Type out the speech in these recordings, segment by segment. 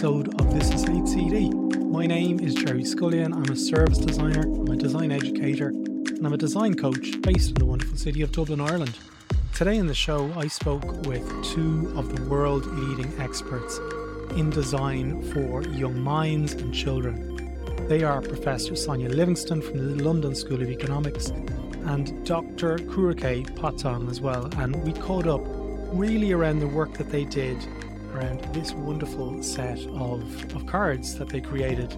episode of This Is HCD. My name is Gerry Scullion. I'm a service designer, I'm a design educator, and I'm a design coach based in the wonderful city of Dublin, Ireland. Today in the show, I spoke with two of the world leading experts in design for young minds and children. They are Professor Sonia Livingstone from the London School of Economics and Dr. Kruakae Pothong as well. And we caught up really around the work that they did around this wonderful set of, of cards that they created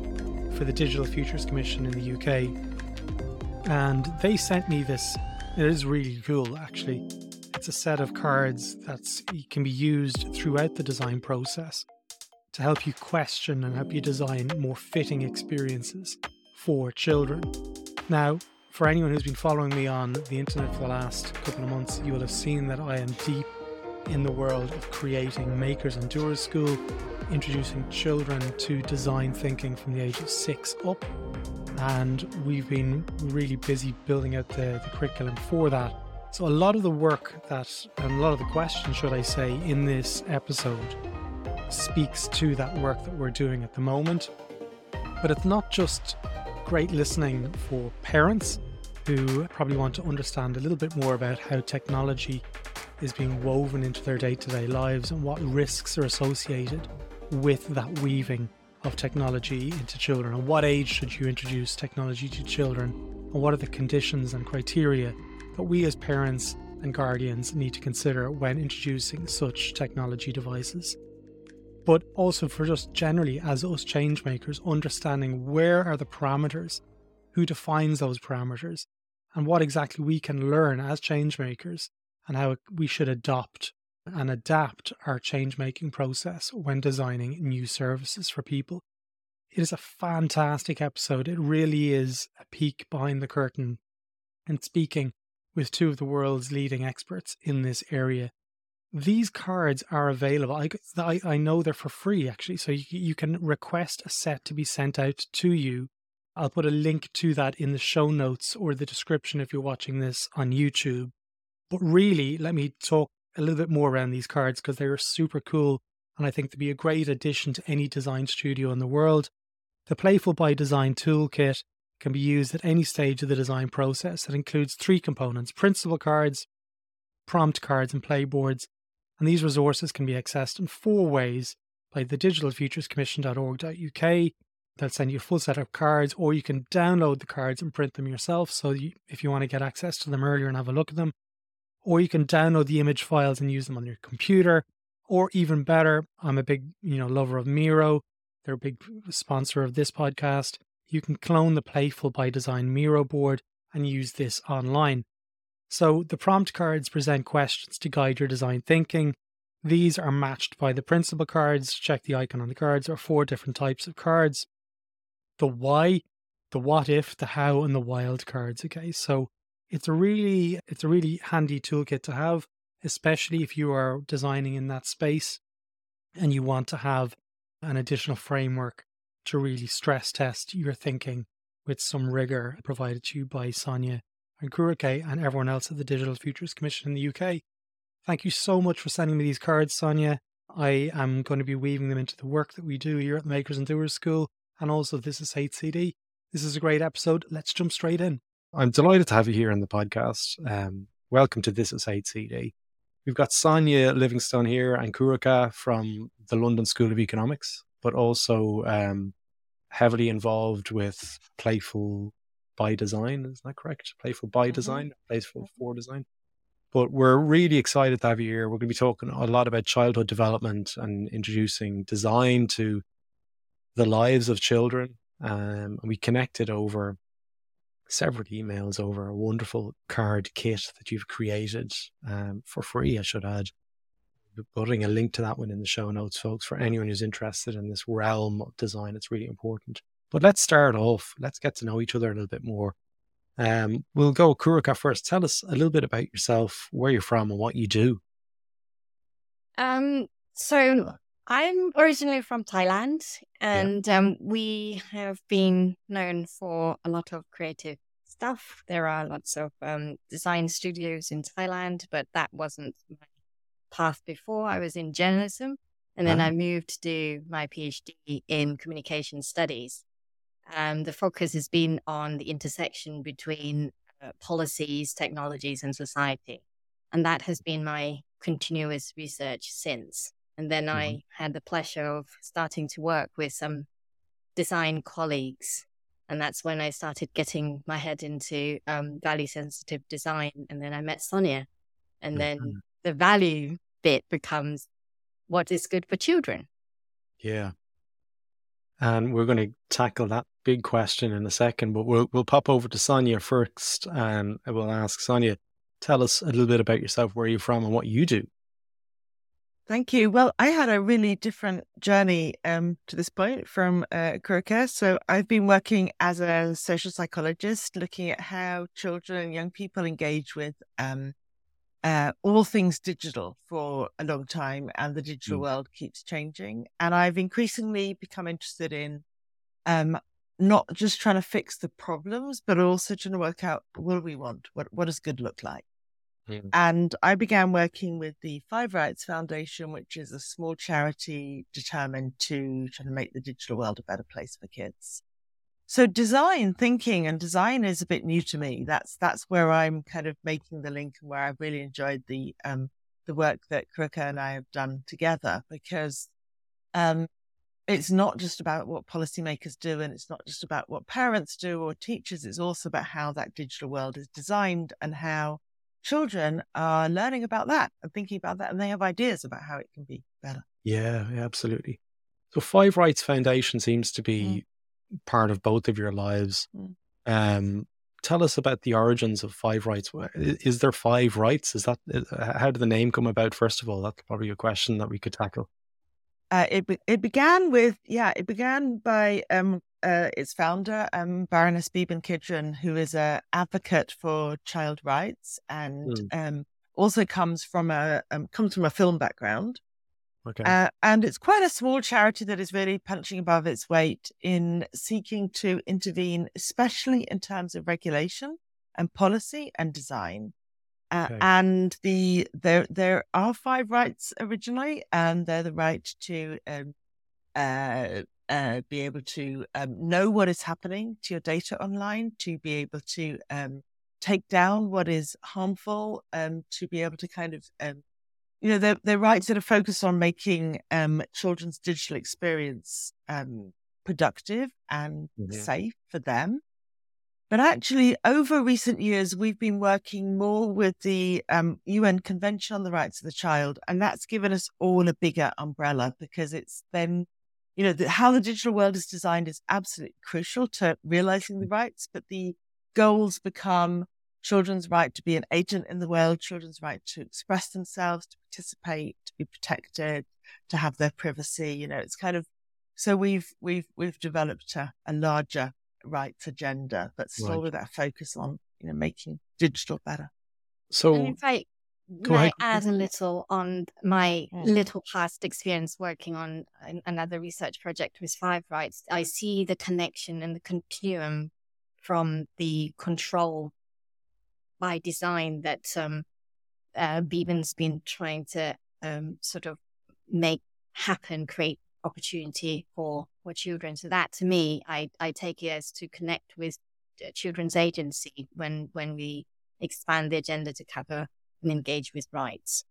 for the Digital Futures Commission in the UK. And they sent me this. It is really cool, actually. It's a set of cards that can be used throughout the design process to help you question and help you design more fitting experiences for children. Now, for anyone who's been following me on the internet for the last couple of months, you will have seen that I am deep in the world of creating makers and doers school, introducing children to design thinking from the age of six up. And we've been really busy building out the, the curriculum for that. So, a lot of the work that, and a lot of the questions, should I say, in this episode speaks to that work that we're doing at the moment. But it's not just great listening for parents who probably want to understand a little bit more about how technology is being woven into their day to day lives and what risks are associated with that weaving of technology into children. And what age should you introduce technology to children? And what are the conditions and criteria that we as parents and guardians need to consider when introducing such technology devices? But also for just generally as us change makers, understanding where are the parameters, who defines those parameters, and what exactly we can learn as change makers and how we should adopt and adapt our change making process when designing new services for people. It is a fantastic episode. It really is a peek behind the curtain and speaking with two of the world's leading experts in this area. These cards are available. I, I, I know they're for free actually, so you, you can request a set to be sent out to you. I'll put a link to that in the show notes or the description if you're watching this on YouTube. But really, let me talk a little bit more around these cards because they are super cool and I think to be a great addition to any design studio in the world. The Playful by Design toolkit can be used at any stage of the design process. It includes three components principal cards, prompt cards, and playboards. And these resources can be accessed in four ways by the digitalfuturescommission.org.uk. They'll send you a full set of cards, or you can download the cards and print them yourself. So you, if you want to get access to them earlier and have a look at them, or you can download the image files and use them on your computer. Or even better, I'm a big, you know, lover of Miro. They're a big sponsor of this podcast. You can clone the Playful by Design Miro board and use this online. So the prompt cards present questions to guide your design thinking. These are matched by the principle cards. Check the icon on the cards are four different types of cards. The why, the what if, the how, and the wild cards. Okay, so it's a really it's a really handy toolkit to have, especially if you are designing in that space and you want to have an additional framework to really stress test your thinking with some rigor provided to you by Sonia and Kruakae and everyone else at the Digital Futures Commission in the UK. Thank you so much for sending me these cards, Sonia. I am going to be weaving them into the work that we do here at the Makers and Doers School, and also this is HCD. This is a great episode. Let's jump straight in. I'm delighted to have you here on the podcast. Um, welcome to This Is HCD. We've got Sonia Livingstone here and Kruakae from the London School of Economics, but also um, heavily involved with Playful by Design. Is that correct? Playful by mm-hmm. Design, Playful for Design. But we're really excited to have you here. We're going to be talking a lot about childhood development and introducing design to the lives of children. Um, and we connected over several emails over a wonderful card kit that you've created um, for free, I should add. Putting a link to that one in the show notes, folks, for anyone who's interested in this realm of design. It's really important. But let's start off. Let's get to know each other a little bit more. Um, we'll go Kruakae first. Tell us a little bit about yourself, where you're from, and what you do. Um, so I'm originally from Thailand, and yeah. um, we have been known for a lot of creative stuff. There are lots of um, design studios in Thailand, but that wasn't my path before. I was in journalism, And then I moved to do my PhD in communication studies. Um, the focus has been on the intersection between uh, policies, technologies, and society. And that has been my continuous research since. And then mm-hmm. I had the pleasure of starting to work with some design colleagues. And that's when I started getting my head into um, value sensitive design. And then I met Sonia. And then mm-hmm. the value bit becomes what is good for children. Yeah. And we're going to tackle that big question in a second, but we'll we'll pop over to Sonia first, and I will ask Sonia, tell us a little bit about yourself, where you're from, and what you do. Thank you. Well, I had a really different journey um, to this point from uh, Kruakae. So I've been working as a social psychologist, looking at how children and young people engage with um, uh, all things digital for a long time, and the digital mm. world keeps changing. And I've increasingly become interested in um, not just trying to fix the problems, but also trying to work out what do we want? What what does good look like? Mm. And I began working with the Five Rights Foundation, which is a small charity determined to try to make the digital world a better place for kids. So design thinking and design is a bit new to me. That's that's where I'm kind of making the link and where I've really enjoyed the um the work that Kruakae and I have done together because um it's not just about what policymakers do and it's not just about what parents do or teachers. It's also about how that digital world is designed and how children are learning about that and thinking about that and they have ideas about how it can be better. Yeah, absolutely. So Five Rights Foundation seems to be mm part of both of your lives. Mm. Um, tell us about the origins of Five Rights. Is there five rights? Is that how did the name come about? First of all, that's probably a question that we could tackle. Uh, it it began with yeah, it began by um, uh, its founder, um, Baroness Beeban Kidron, who is an advocate for child rights and mm. um, also comes from a um, comes from a film background. Okay. Uh, and it's quite a small charity that is really punching above its weight in seeking to intervene, especially in terms of regulation and policy and design. Uh, okay. And the there there are five rights originally, and they're the right to um, uh, uh, be able to um, know what is happening to your data online, to be able to um, take down what is harmful, um, to be able to kind of um, you know, they're, they're rights that are focused on making um, children's digital experience um, productive and mm-hmm. safe for them. But actually, over recent years, we've been working more with the um, UN Convention on the Rights of the Child, and that's given us all a bigger umbrella because it's then, you know, the, how the digital world is designed is absolutely crucial to realizing the mm. rights, but the goals become children's right to be an agent in the world, children's right to express themselves, to participate, to be protected, to have their privacy. You know, it's kind of so we've we've we've developed a, a larger rights agenda, but still right. with that focus on you know making digital better. So, and if I may add a little on my little past experience working on another research project with Five Rights, I see the connection and the continuum from the control by design that um, uh, Beeban's been trying to um, sort of make happen, create opportunity for for children. So that, to me, I I take it as to connect with children's agency when when we expand the agenda to cover and engage with rights.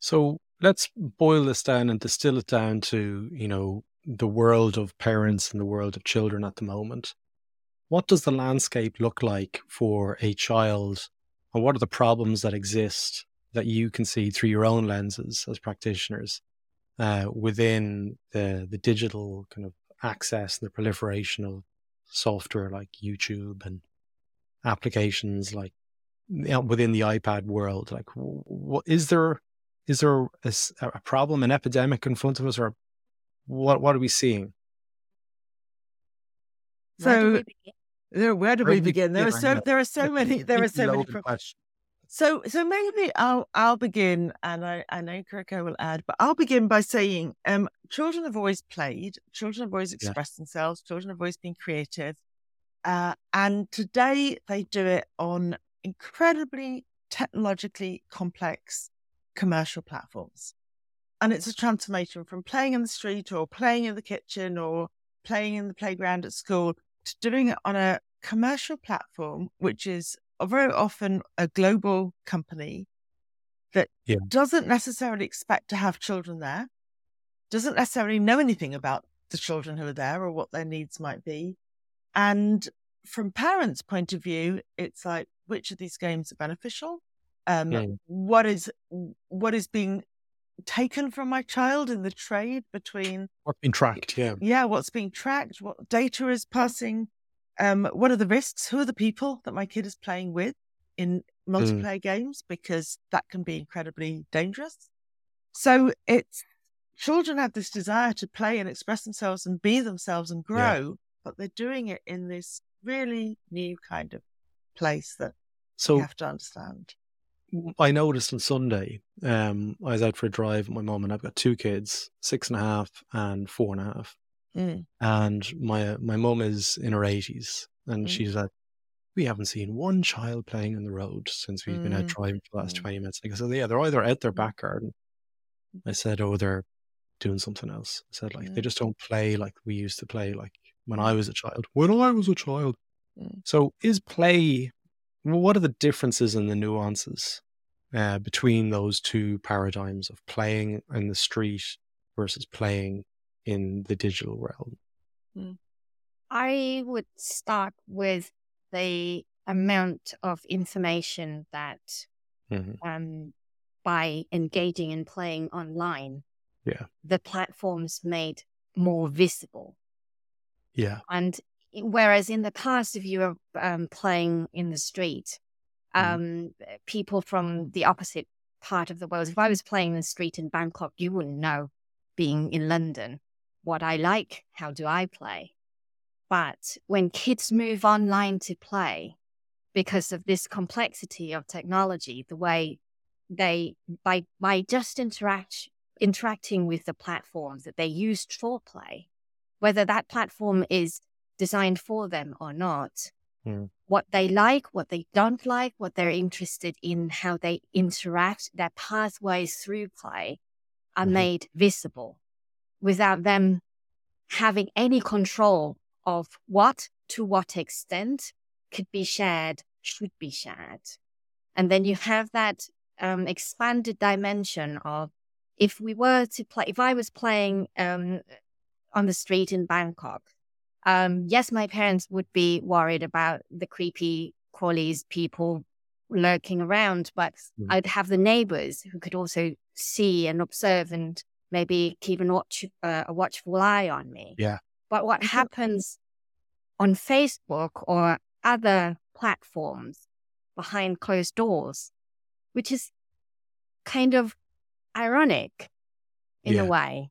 So let's boil this down and distill it down to you know the world of parents and the world of children at the moment what does the landscape look like for a child and what are the problems that exist that you can see through your own lenses as practitioners uh, within the the digital kind of access and the proliferation of software like YouTube and applications like you know, within the iPad world like what is there is there a, a problem an epidemic in front of us or what what are we seeing so there, where do we begin? There are so there are so many there are so many questions. So so maybe I'll I'll begin, and I I know Kruakae will add, but I'll begin by saying, um, children have always played, children have always expressed yeah. themselves, children have always been creative, uh, and today they do it on incredibly technologically complex commercial platforms. and it's a transformation from playing in the street or playing in the kitchen or playing in the playground at school to doing it on a commercial platform, which is very often a global company that yeah. doesn't necessarily expect to have children there, doesn't necessarily know anything about the children who are there or what their needs might be. And from parents' point of view, it's like which of these games are beneficial? Um, yeah. what is what is being taken from my child in the trade between what's being tracked? Yeah, yeah, what's being tracked? What data is passing? Um, what are the risks? Who are the people that my kid is playing with in mm. multiplayer mm. games? Because that can be incredibly dangerous. So it's children have this desire to play and express themselves and be themselves and grow, yeah. but they're doing it in this really new kind of place that so, you have to understand. I noticed on Sunday, um, I was out for a drive with my mom, and I've got two kids, six and a half and four and a half. Mm. And my my mum is in her eighties, and mm. she's like, "We haven't seen one child playing in the road since we've mm. been out mm. driving for the last mm. twenty minutes." I said, "Yeah, they're either out their mm. back garden." I said, "Oh, they're doing something else." I said, "Like they just don't play like we used to play, like when I was a child. When I was a child." So, is play? What are the differences and the nuances uh, between those two paradigms of playing in the street versus playing in the digital realm? Hmm. I would start with the amount of information that mm-hmm. um, by engaging and playing online, yeah, the platforms made more visible. Yeah, and whereas in the past, if you were um, playing in the street, mm-hmm. um, mm. people from the opposite part of the world, if I was playing in the street in Bangkok, you wouldn't know being in London what I like, how do I play? But when kids move online to play, because of this complexity of technology, the way they by by just interact interacting with the platforms that they used for play, whether that platform is designed for them or not, mm. what they like, what they don't like, what they're interested in, how they interact, their pathways through play are mm-hmm. made visible without them having any control of what, to what extent could be shared, should be shared. And then you have that um, expanded dimension of if we were to play, if I was playing um, on the street in Bangkok, um, yes, my parents would be worried about the creepy crawlies, people lurking around, but mm. I'd have the neighbors who could also see and observe and maybe keep a, watch, uh, a watchful eye on me. Yeah. But what happens on Facebook or other platforms behind closed doors, which is kind of ironic in yeah. a way.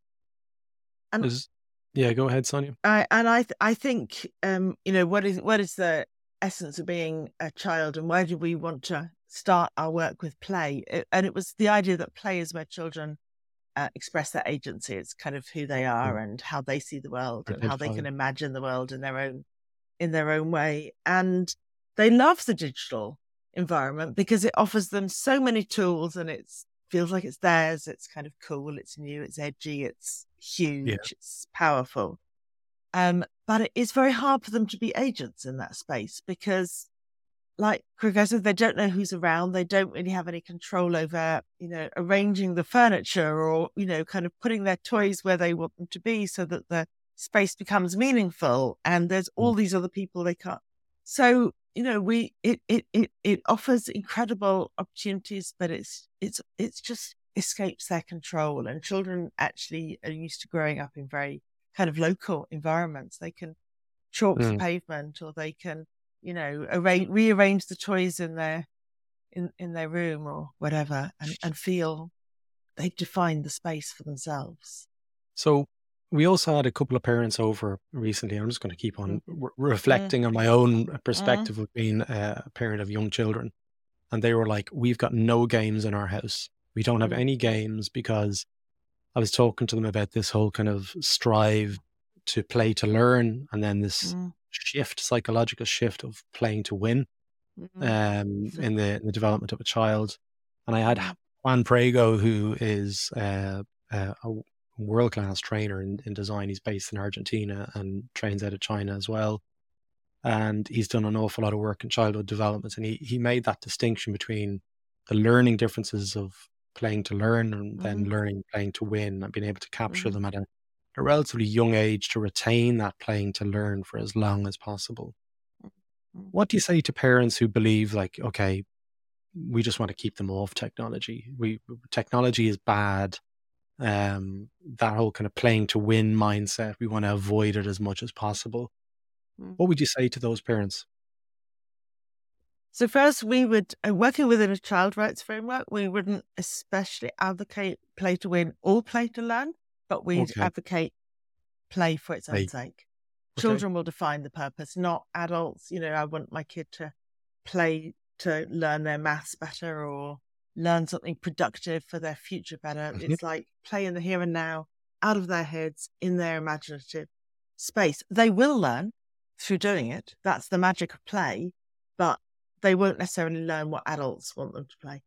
And is, yeah, go ahead, Sonia. I, and I, th- I think, um, you know, what is what is the essence of being a child, and why do we want to start our work with play? It, and it was the idea that play is where children uh, express their agency. It's kind of who they are mm. and how they see the world and how they can imagine the world in their own in their own way. And they love the digital environment because it offers them so many tools and it feels like it's theirs. It's kind of cool. It's new. It's edgy. It's huge. Yeah. It's powerful. Um, but it is very hard for them to be agents in that space because like Craig said, they don't know who's around. They don't really have any control over, you know, arranging the furniture or, you know, kind of putting their toys where they want them to be so that the space becomes meaningful. And there's mm. all these other people they can't. So, you know, we, it, it, it, it offers incredible opportunities, but it's, it's, it's just escapes their control. And children actually are used to growing up in very kind of local environments. They can chalk mm. the pavement or they can, you know, arrange, rearrange the toys in their in, in their room or whatever and, and feel they've defined the space for themselves. So we also had a couple of parents over recently. I'm just going to keep on mm. re- reflecting mm. on my own mm. perspective mm. of being a parent of young children. And they were like, We've got no games in our house. We don't have mm. any games because I was talking to them about this whole kind of strive to play to learn and then this mm shift, psychological shift of playing to win mm-hmm. um, in the in the development of a child. And I had. Juan Prego, who is uh, uh, a world class trainer in, in design. He's based in Argentina and trains out of China as well. And he's done an awful lot of work in childhood development. And he, he made that distinction between the learning differences of playing to learn and mm-hmm. then learning playing to win and being able to capture mm-hmm. them at a, a, relatively young age to retain that playing to learn for as long as possible. Mm-hmm. What do you say to parents who believe like, okay, we just want to keep them off technology. We technology is bad. Um, that whole kind of playing to win mindset, we want to avoid it as much as possible. Mm. What would you say to those parents? So first, we would uh, working within a child rights framework. We wouldn't especially advocate play to win or play to learn, but we okay. advocate play for its own sake. Okay. Children will define the purpose, not adults. You know, I want my kid to play to learn their maths better or learn something productive for their future better. Mm-hmm. It's like play in the here and now, out of their heads, in their imaginative space. They will learn through doing it. That's the magic of play, but they won't necessarily learn what adults want them to play.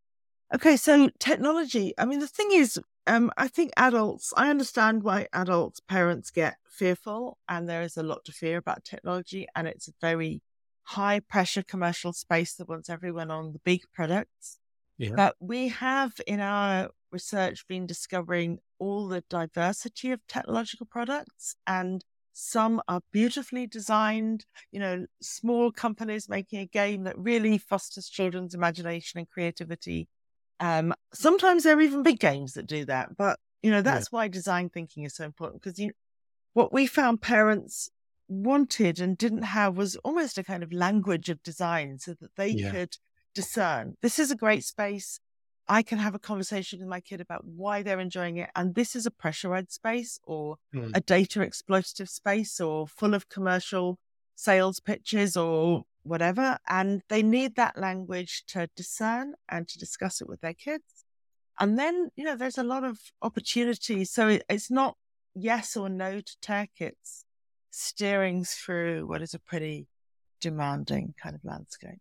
Okay, so technology. I mean, the thing is, um, I think adults, I understand why adults, parents get fearful, and there is a lot to fear about technology, and it's a very high pressure commercial space that wants everyone on the big products. Yeah. But we have in our research been discovering all the diversity of technological products and some are beautifully designed, you know, small companies making a game that really fosters children's imagination and creativity. Um, sometimes there are even big games that do that, but you know that's yeah. why design thinking is so important because you, what we found parents wanted and didn't have was almost a kind of language of design so that they yeah. could discern this is a great space. I can have a conversation with my kid about why they're enjoying it. And this is a pressurized space or mm. a data exploitative space or full of commercial sales pitches or whatever. And they need that language to discern and to discuss it with their kids. And then, you know, there's a lot of opportunity. So it, it's not yes or no to tech, it's steering through what is a pretty demanding kind of landscape.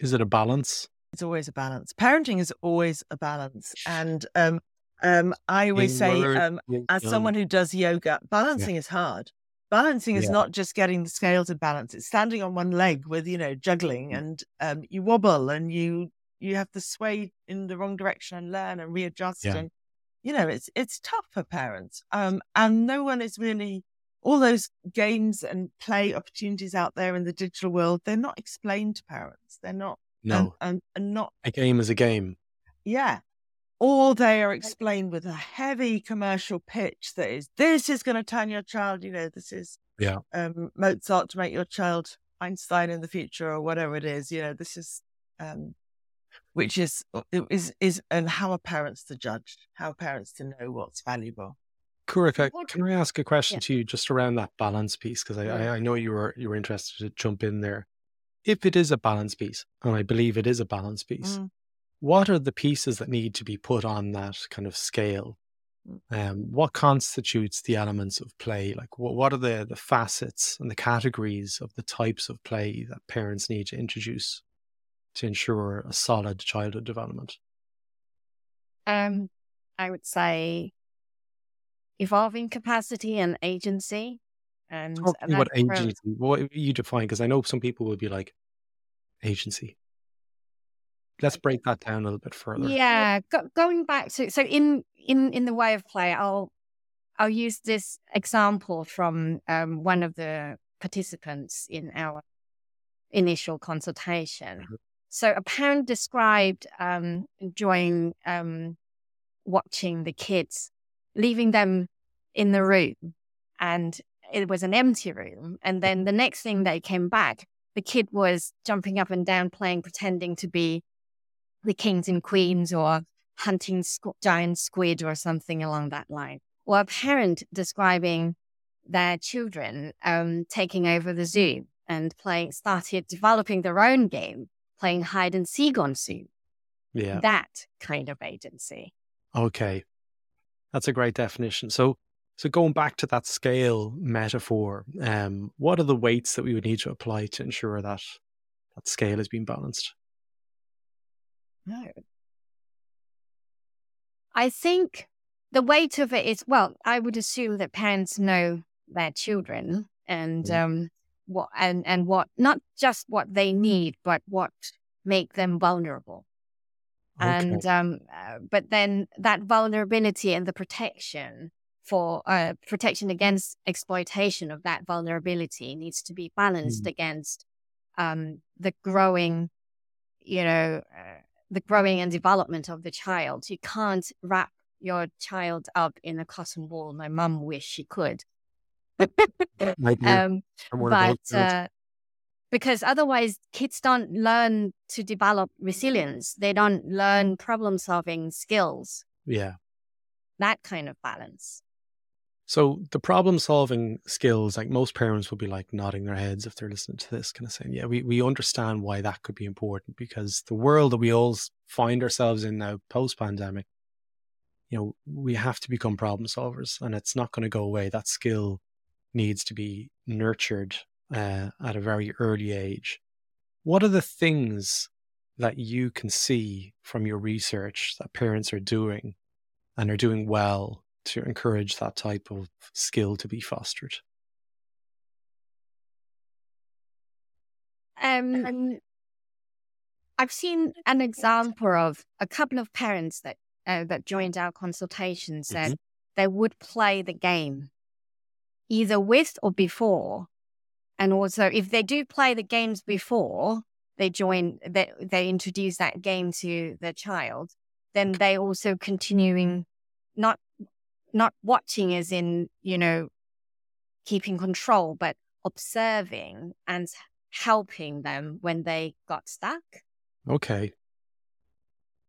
Is it a balance? It's always a balance. Parenting is always a balance. And um, um, I always say, um, as someone who does yoga, balancing yeah. is hard. Balancing is yeah. not just getting the scales in balance; it's standing on one leg with you know juggling, mm. and um, you wobble and you you have to sway in the wrong direction and learn and readjust, yeah. and you know it's it's tough for parents. Um, and no one is really all those games and play opportunities out there in the digital world, they're not explained to parents. They're not. No. And, and, and not. A game is a game. Yeah. Or they are explained with a heavy commercial pitch that is, this is going to turn your child, you know, this is yeah. um, Mozart to make your child Einstein in the future or whatever it is. You know, this is, um, which is, uh, is, is, and how are parents to judge? How are parents to know what's valuable? Kruakae, can I ask a question yeah. to you just around that balance piece? Because I, yeah. I, I, know you were you were interested to jump in there. If it is a balance piece, and I believe it is a balance piece, mm. what are the pieces that need to be put on that kind of scale? Mm. Um, what constitutes the elements of play? Like, what, what are the the facets and the categories of the types of play that parents need to introduce to ensure a solid childhood development? Um, I would say evolving capacity and agency. And Talk what agency, what you define? Because I know some people will be like, agency. Let's break that down a little bit further. Yeah, go, going back to so in in in the way of play, I'll I'll use this example from um, one of the participants in our initial consultation. Mm-hmm. So a parent described um, enjoying um, watching the kids leaving them in the room and it was an empty room. And then the next thing they came back, the kid was jumping up and down, playing, pretending to be the kings and queens or hunting squ- giant squid or something along that line. Or a parent describing their children um, taking over the zoo and playing, started developing their own game, playing hide and seek on zoo. Yeah. That kind of agency. Okay. That's a great definition. So, so going back to that scale metaphor, um, what are the weights that we would need to apply to ensure that that scale is being balanced? No. I think the weight of it is well, I would assume that parents know their children and mm. um what and and what not just what they need, but what make them vulnerable. Okay. And um, uh, but then that vulnerability and the protection for uh, protection against exploitation of that vulnerability needs to be balanced mm. against um, the growing, you know, uh, the growing and development of the child. You can't wrap your child up in a cotton wool. My mum wished she could. um, but because otherwise, kids don't learn to develop resilience. They don't learn problem solving skills. Yeah. That kind of balance. So the problem solving skills, like most parents will be like nodding their heads if they're listening to this, kind of saying, yeah, we, we understand why that could be important because the world that we all find ourselves in now post pandemic, you know, we have to become problem solvers and it's not going to go away. That skill needs to be nurtured uh, at a very early age. What are the things that you can see from your research that parents are doing and are doing well to encourage that type of skill to be fostered? Um, um, I've seen an example of a couple of parents that uh, that joined our consultations mm-hmm. they would play the game either with or before, and also if they do play the games before they join, they they introduce that game to their child, then they also continuing not not watching as in, you know, keeping control, but observing and helping them when they got stuck. Okay.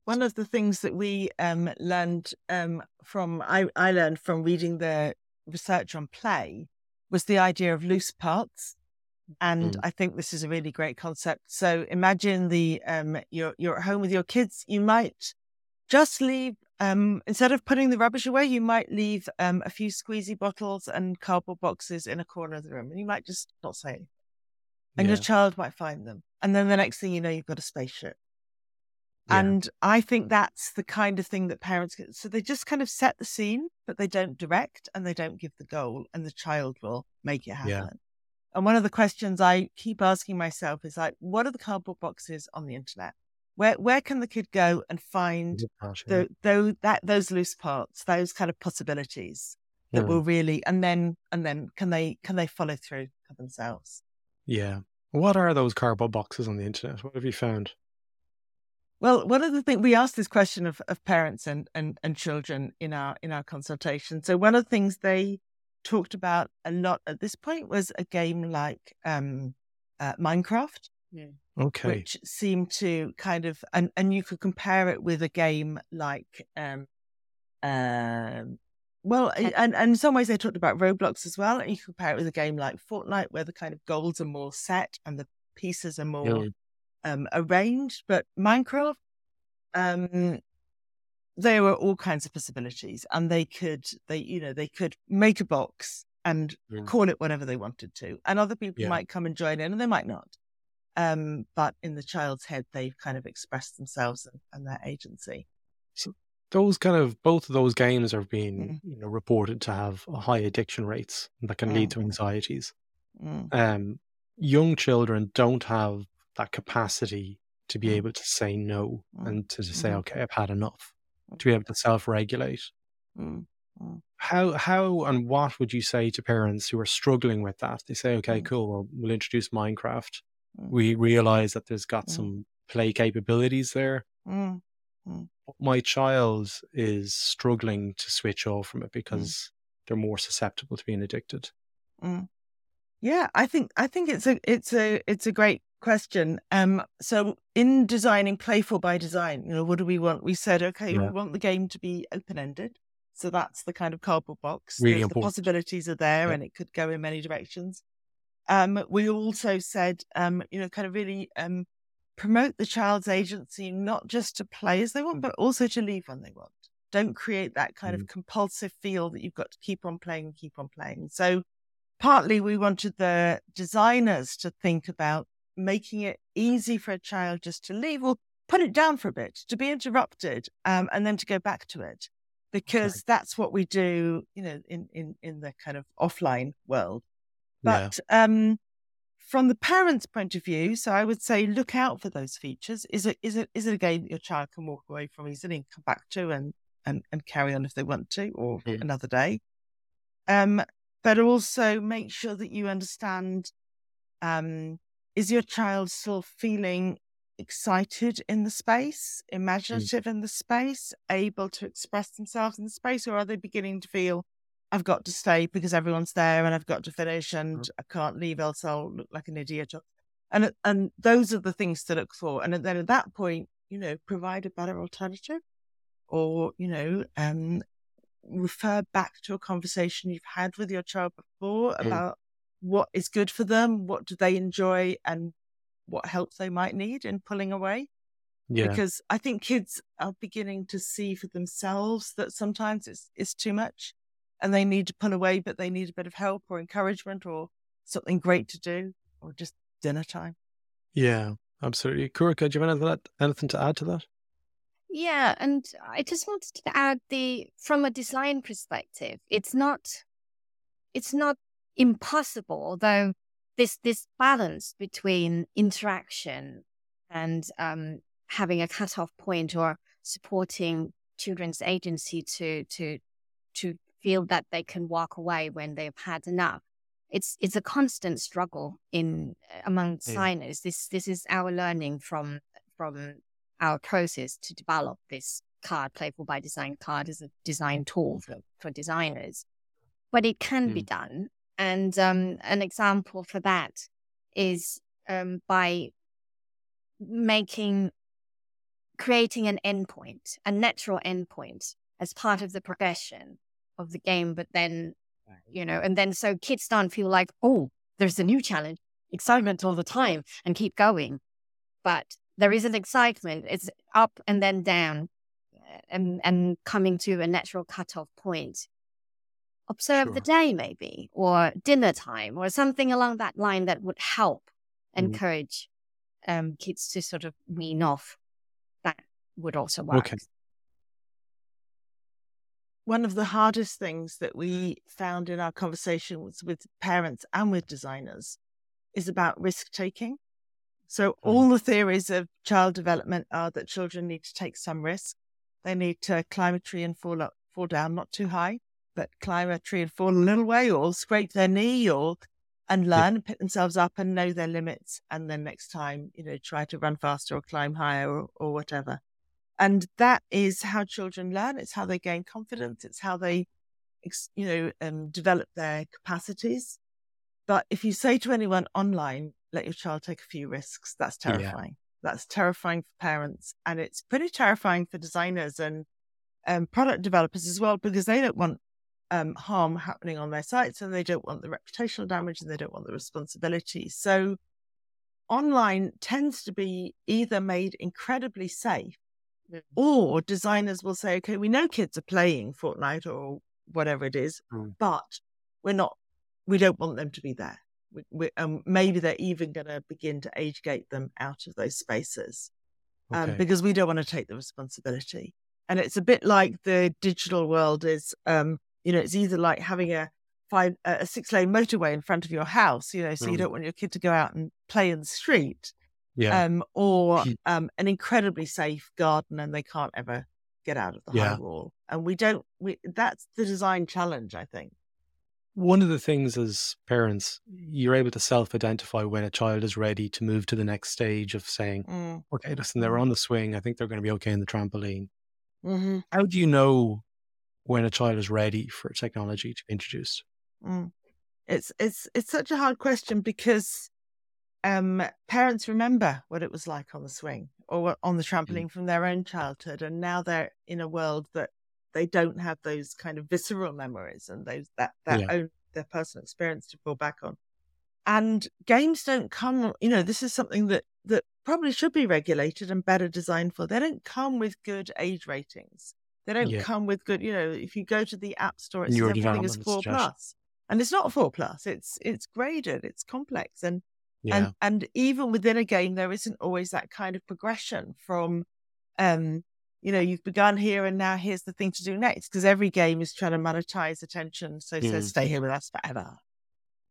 One of the things that we um, learned um, from, I, I learned from reading the research on play was the idea of loose parts. And mm. I think this is a really great concept. So imagine the um, you're you're at home with your kids. You might just leave um, instead of putting the rubbish away, you might leave um, a few squeezy bottles and cardboard boxes in a corner of the room, and you might just not say anything. And yeah. your child might find them. And then the next thing you know, you've got a spaceship. Yeah. And I think that's the kind of thing that parents get. So they just kind of set the scene, but they don't direct and they don't give the goal, and the child will make it happen. Yeah. And one of the questions I keep asking myself is like, what are the cardboard boxes on the internet? Where where can the kid go and find the, those that those loose parts, those kind of possibilities that will hmm. really and then and then can they can they follow through for themselves? Yeah. What are those cardboard boxes on the internet? What have you found? Well, one of the things we asked this question of, of parents and, and, and children in our in our consultation. So one of the things they talked about a lot at this point was a game like um, uh, Minecraft. Yeah. Okay. Which seemed to kind of and and you could compare it with a game like um um well and, and in some ways they talked about Roblox as well. And you could compare it with a game like Fortnite where the kind of goals are more set and the pieces are more yeah. um arranged. But Minecraft, um there were all kinds of possibilities and they could they you know they could make a box and yeah. call it whatever they wanted to and other people yeah. might come and join in and they might not um, but in the child's head, they've kind of expressed themselves and, and their agency. So those kind of both of those games are being mm. you know reported to have high addiction rates that can mm. lead to anxieties. Mm. Um, young children don't have that capacity to be mm. able to say no mm. and to, to say, mm-hmm. "Okay, I've had enough," to be able to self-regulate. How how and what would you say to parents who are struggling with that? They say, "Okay, cool, well, we'll introduce Minecraft." Mm. we realize that there's got mm. some play capabilities there. Mm. My child is struggling to switch off from it because they're more susceptible to being addicted. Yeah, I think I think it's a it's a it's a great question. Um, so in designing playful by design, you know, what do we want? We said, okay, yeah. we want the game to be open ended. So that's the kind of cardboard box. Really the possibilities are there, yeah. and it could go in many directions. Um, we also said, um, you know, kind of really um, promote the child's agency, not just to play as they want, but also to leave when they want. Don't create that kind mm. of compulsive feel that you've got to keep on playing and keep on playing. So, partly we wanted the designers to think about making it easy for a child just to leave or put it down for a bit, to be interrupted, um, and then to go back to it. because okay. that's what we do, you know, in, in, in the kind of offline world. But yeah. um, from the parent's point of view, so I would say look out for those features. Is it is it is it a game that your child can walk away from easily and come back to and and, and carry on if they want to, or mm. another day? Um, but also make sure that you understand um, is your child still feeling excited in the space, mm. imaginative mm. in the space, able to express themselves in the space, or are they beginning to feel I've got to stay because everyone's there and I've got to finish and mm. I can't leave else I'll look like an idiot. And and those are the things to look for. And then at that point, you know, provide a better alternative, or you know, um, refer back to a conversation you've had with your child before mm. about what is good for them, what do they enjoy, and what help they might need in pulling away. Yeah. Because I think kids are beginning to see for themselves that sometimes it's it's too much and they need to pull away, but they need a bit of help or encouragement or something great to do or just dinner time. Yeah, absolutely. Kruakae, do you have anything to add to that? Yeah, and I just wanted to add the from a design perspective, it's not it's not impossible, although this this balance between interaction and um, having a cutoff point or supporting children's agency to to to feel that they can walk away when they've had enough. It's it's a constant struggle in among designers. Yeah. This this is our learning from from our process to develop this card, Playful by Design card, as a design tool for, for designers. But it can mm. be done. And um, an example for that is um, by making, creating an endpoint, a natural endpoint as part of the progression of the game. But then, you know, and then so kids don't feel like, oh, there's a new challenge, excitement all the time and keep going. But there is an excitement. It's up and then down and, and coming to a natural cutoff point. Observe sure. the day, maybe, or dinner time, or something along that line that would help mm. encourage um, kids to sort of wean off. That would also work. Okay. One of the hardest things that we found in our conversations with parents and with designers is about risk taking. So mm-hmm. all the theories of child development are that children need to take some risk. They need to climb a tree and fall up, fall down, not too high, but climb a tree and fall a little way, or scrape their knee, or and learn and pick themselves up and know their limits. And then next time, you know, try to run faster or climb higher or, or whatever. And that is how children learn. It's how they gain confidence. It's how they, you know, um, develop their capacities. But if you say to anyone online, let your child take a few risks. That's terrifying. Yeah. That's terrifying for parents. And it's pretty terrifying for designers and um, product developers as well, because they don't want um, harm happening on their sites and they don't want the reputational damage and they don't want the responsibility. So online tends to be either made incredibly safe mm. or designers will say, okay, we know kids are playing Fortnite or whatever it is, mm. but we're not, we don't want them to be there we, we, um, maybe they're even going to begin to age gate them out of those spaces um, okay. because we don't want to take the responsibility. And it's a bit like the digital world is, um, you know, it's either like having a five, a six lane motorway in front of your house, you know, so mm. you don't want your kid to go out and play in the street. Yeah. Um, or um, an incredibly safe garden and they can't ever get out of the yeah. high wall. And we don't, we, that's the design challenge, I think one of the things as parents, you're able to self identify when a child is ready to move to the next stage of saying, mm. okay, listen, they're mm-hmm. on the swing. I think they're going to be okay in the trampoline. Mm-hmm. How do you know when a child is ready for technology to be introduced? Mm. It's, it's, it's such a hard question because um, parents remember what it was like on the swing or on the mm. trampoline mm. from their own childhood. And now they're in a world that they don't have those kind of visceral memories and those that that yeah. own their personal experience to fall back on. And games don't come, you know, this is something that that probably should be regulated and better designed for. They don't come with good age ratings. They don't yeah. come with good, you know, if you go to the app store, it's everything is four plus. And it's not four plus. It's it's graded, it's complex. And yeah. and and even within a game there isn't always that kind of progression from um you know, you've begun here and now here's the thing to do next. Because every game is trying to monetize attention. So mm. says, stay here with us forever.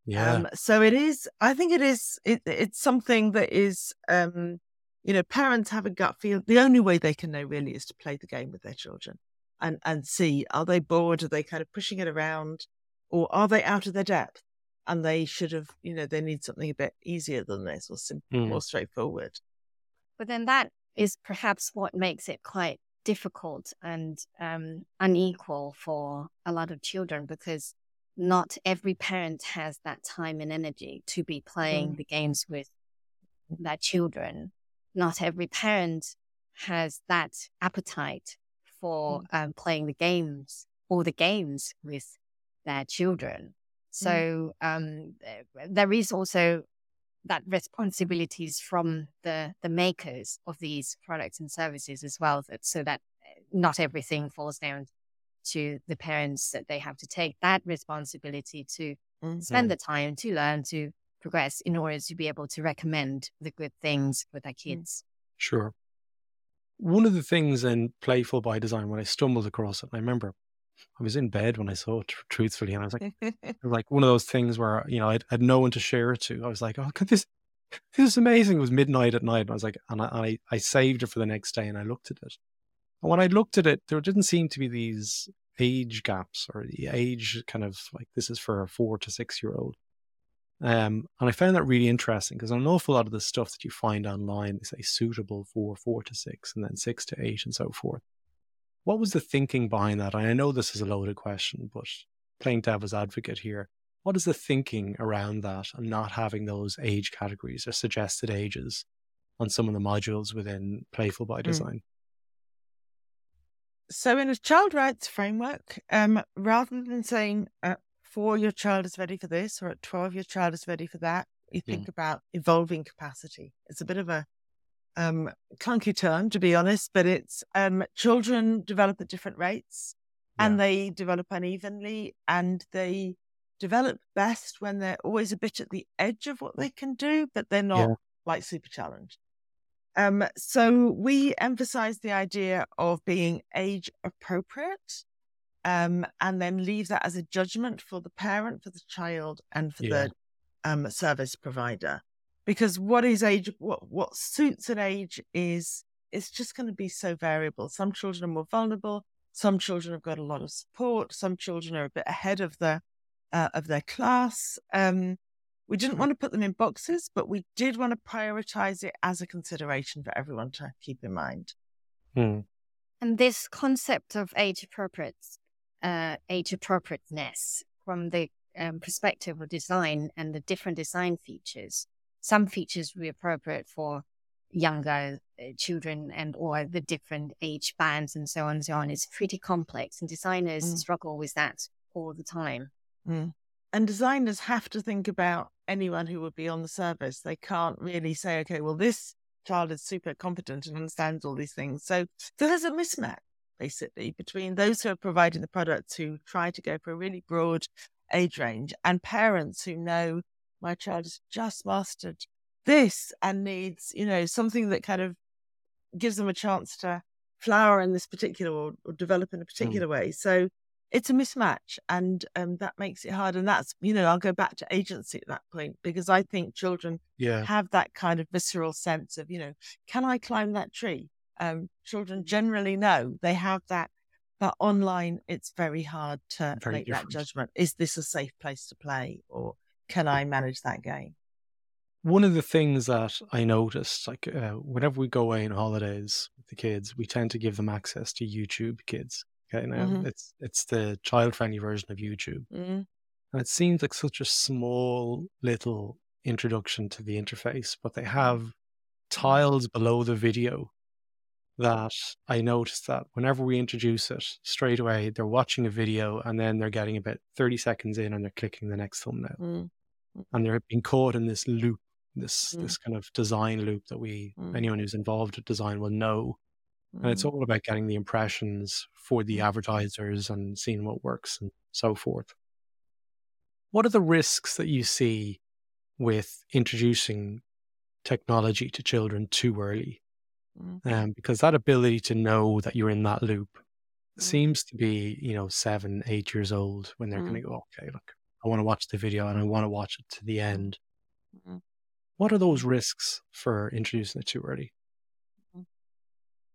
Yeah. Um, so it is, I think it is, it, it's something that is, um, you know, parents have a gut feel. The only way they can know really is to play the game with their children and, and see, are they bored? Are they kind of pushing it around or are they out of their depth? And they should have, you know, they need something a bit easier than this or simple, mm. more straightforward. But then that is perhaps what makes it quite difficult and um, unequal for a lot of children because not every parent has that time and energy to be playing mm. the games with their children. Not every parent has that appetite for mm. um, playing the games or the games with their children. Mm. So um, there is also that responsibilities from the the makers of these products and services as well that so that eh, not everything falls down to the parents that they have to take that responsibility to mm-hmm. spend the time to learn to progress in order to be able to recommend the good things for their mm. kids sure one of the things in playful by design when i stumbled across it i remember I was in bed when I saw it, truthfully, and I was like, was like one of those things where you know I had no one to share it to. I was like, oh, this this is amazing. It was midnight at night, and I was like, and I, and I I saved it for the next day, and I looked at it. And when I looked at it, there didn't seem to be these age gaps or the age kind of like this is for a four to six year old. Um, and I found that really interesting because an awful lot of the stuff that you find online, they say suitable for four to six and then six to eight and so forth. What was the thinking behind that? And I know this is a loaded question, but playing devil's advocate here, what is the thinking around that and not having those age categories or suggested ages on some of the modules within Playful by mm. Design? Mm. So, in a child rights framework, um, rather than saying uh, four your child is ready for this or at 12 your child is ready for that, you think mm. about evolving capacity. It's a bit of a um, clunky term, to be honest, but it's um, children develop at different rates yeah. and they develop unevenly and they develop best when they're always a bit at the edge of what they can do, but they're not yeah. like super challenged. Um, so we emphasize the idea of being age appropriate um, and then leave that as a judgment for the parent, for the child, and for yeah. the um, service provider because what is age what what suits an age is it's just going to be so variable some children are more vulnerable some children have got a lot of support some children are a bit ahead of the uh, of their class um, we didn't want to put them in boxes but we did want to prioritize it as a consideration for everyone to keep in mind hmm. and this concept of age appropriate uh, age appropriateness from the um, perspective of design and the different design features some features will be appropriate for younger uh, children and or the different age bands and so on and so on. It's pretty complex and designers mm. struggle with that all the time. Mm. And designers have to think about anyone who would be on the service. They can't really say, okay, well, this child is super competent and understands all these things. So, so there's a mismatch basically between those who are providing the products who try to go for a really broad age range and parents who know my child has just mastered this and needs, you know, something that kind of gives them a chance to flower in this particular or, or develop in a mm. particular mm. way. So it's a mismatch and um, that makes it hard. And that's, you know, I'll go back to agency at that point because I think children yeah. have that kind of visceral sense of, you know, can I climb that tree? Um, children generally know they have that. But online, it's very hard to very make different. that judgment. Is this a safe place to play? Or can I manage that game? One of the things that I noticed, like uh, whenever we go away on holidays with the kids, we tend to give them access to YouTube Kids. Okay, now mm-hmm. it's it's the child-friendly version of YouTube, mm-hmm. and it seems like such a small little introduction to the interface, but they have tiles below the video that I noticed that whenever we introduce it, straight away they're watching a video and then they're getting about 30 seconds in and they're clicking the next thumbnail. Mm and they're being caught in this loop, this mm. this kind of design loop that we mm. anyone who's involved with design will know. Mm. And it's mm. all about getting the impressions for the mm. advertisers and seeing what works and so forth. What are the risks that you see with introducing technology to children too early? Mm. um, because that ability to know that you're in that loop mm. seems to be, you know, seven, eight years old when they're mm. going to go, okay, look, I want to watch the video and I want to watch it to the end. Mm-hmm. What are those risks for introducing it too early? Mm-hmm.